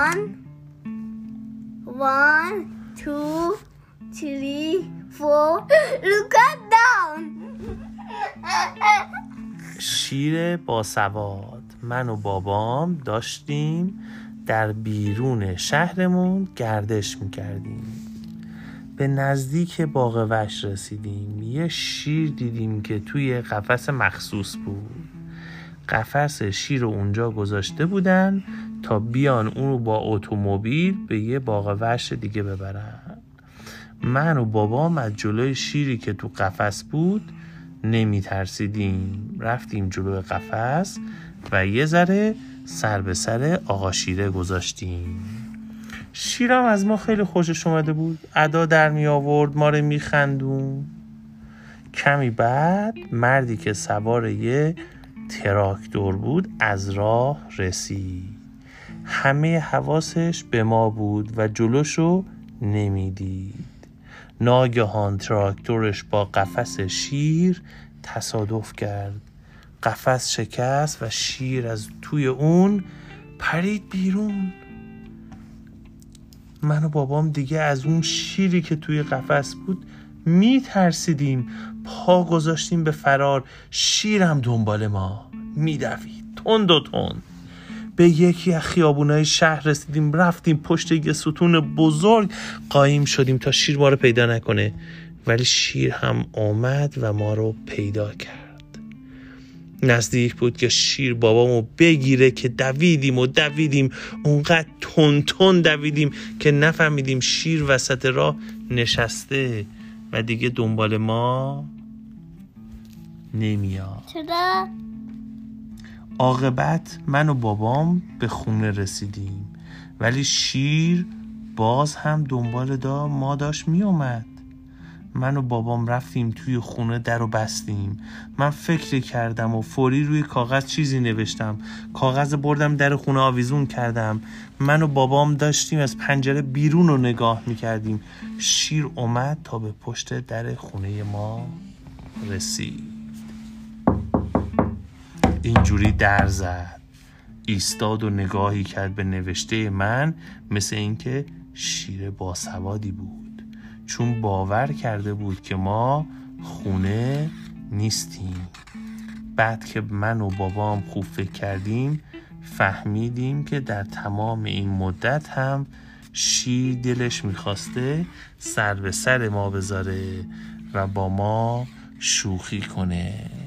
One, two, three, four. Look at down. شیر باسواد من و بابام داشتیم در بیرون شهرمون گردش می‌کردیم به نزدیک باغ وش رسیدیم یه شیر دیدیم که توی قفس مخصوص بود قفس شیر رو اونجا گذاشته بودن تا بیان اون رو با اتومبیل به یه باغ وحش دیگه ببرن. من و بابام از جلوی شیری که تو قفس بود نمی ترسیدیم رفتیم جلوی قفس و یه ذره سر به سر آقا شیره گذاشتیم. شیرم از ما خیلی خوشش اومده بود. ادا در می آورد ما رو می خندون. کمی بعد مردی که سوار یه تراکتور بود از راه رسید. همه حواسش به ما بود و جلوشو نمی‌دید. ناگهان تراکتورش با قفس شیر تصادف کرد. قفس شکست و شیر از توی اون پرید بیرون. من و بابام دیگه از اون شیری که توی قفس بود می ترسیدیم پا گذاشتیم به فرار. شیرم دنبال ما. میدوید. تند و تند. به یکی از خیابونای شهر رسیدیم رفتیم پشت یه ستون بزرگ قایم شدیم تا شیر ما رو پیدا نکنه. ولی شیر هم آمد و ما رو پیدا کرد. نزدیک بود که شیر بابامو بگیره که دویدیم و دویدیم. اونقدر تون تون دویدیم که نفهمیدیم شیر وسط راه نشسته و دیگه دنبال ما نمیاد. چرا؟ عاقبت من و بابام به خونه رسیدیم. ولی شیر باز هم دنبال دا ما داشت میومد من و بابام رفتیم توی خونه در و بستیم. من فکر کردم و فوری روی کاغذ چیزی نوشتم. کاغذ بردم در خونه آویزون کردم. من و بابام داشتیم از پنجره بیرون رو نگاه می‌کردیم. شیر اومد تا به پشت در خونه ما رسید. اینجوری در زد. ایستاد و نگاهی کرد به نوشته من مثل اینکه شیر باسوادی بود. چون باور کرده بود که ما خونه نیستیم. بعد که من و بابام خوب فکر کردیم فهمیدیم که در تمام این مدت هم شیر دلش می‌خواسته سر به سر ما بذاره و با ما شوخی کنه.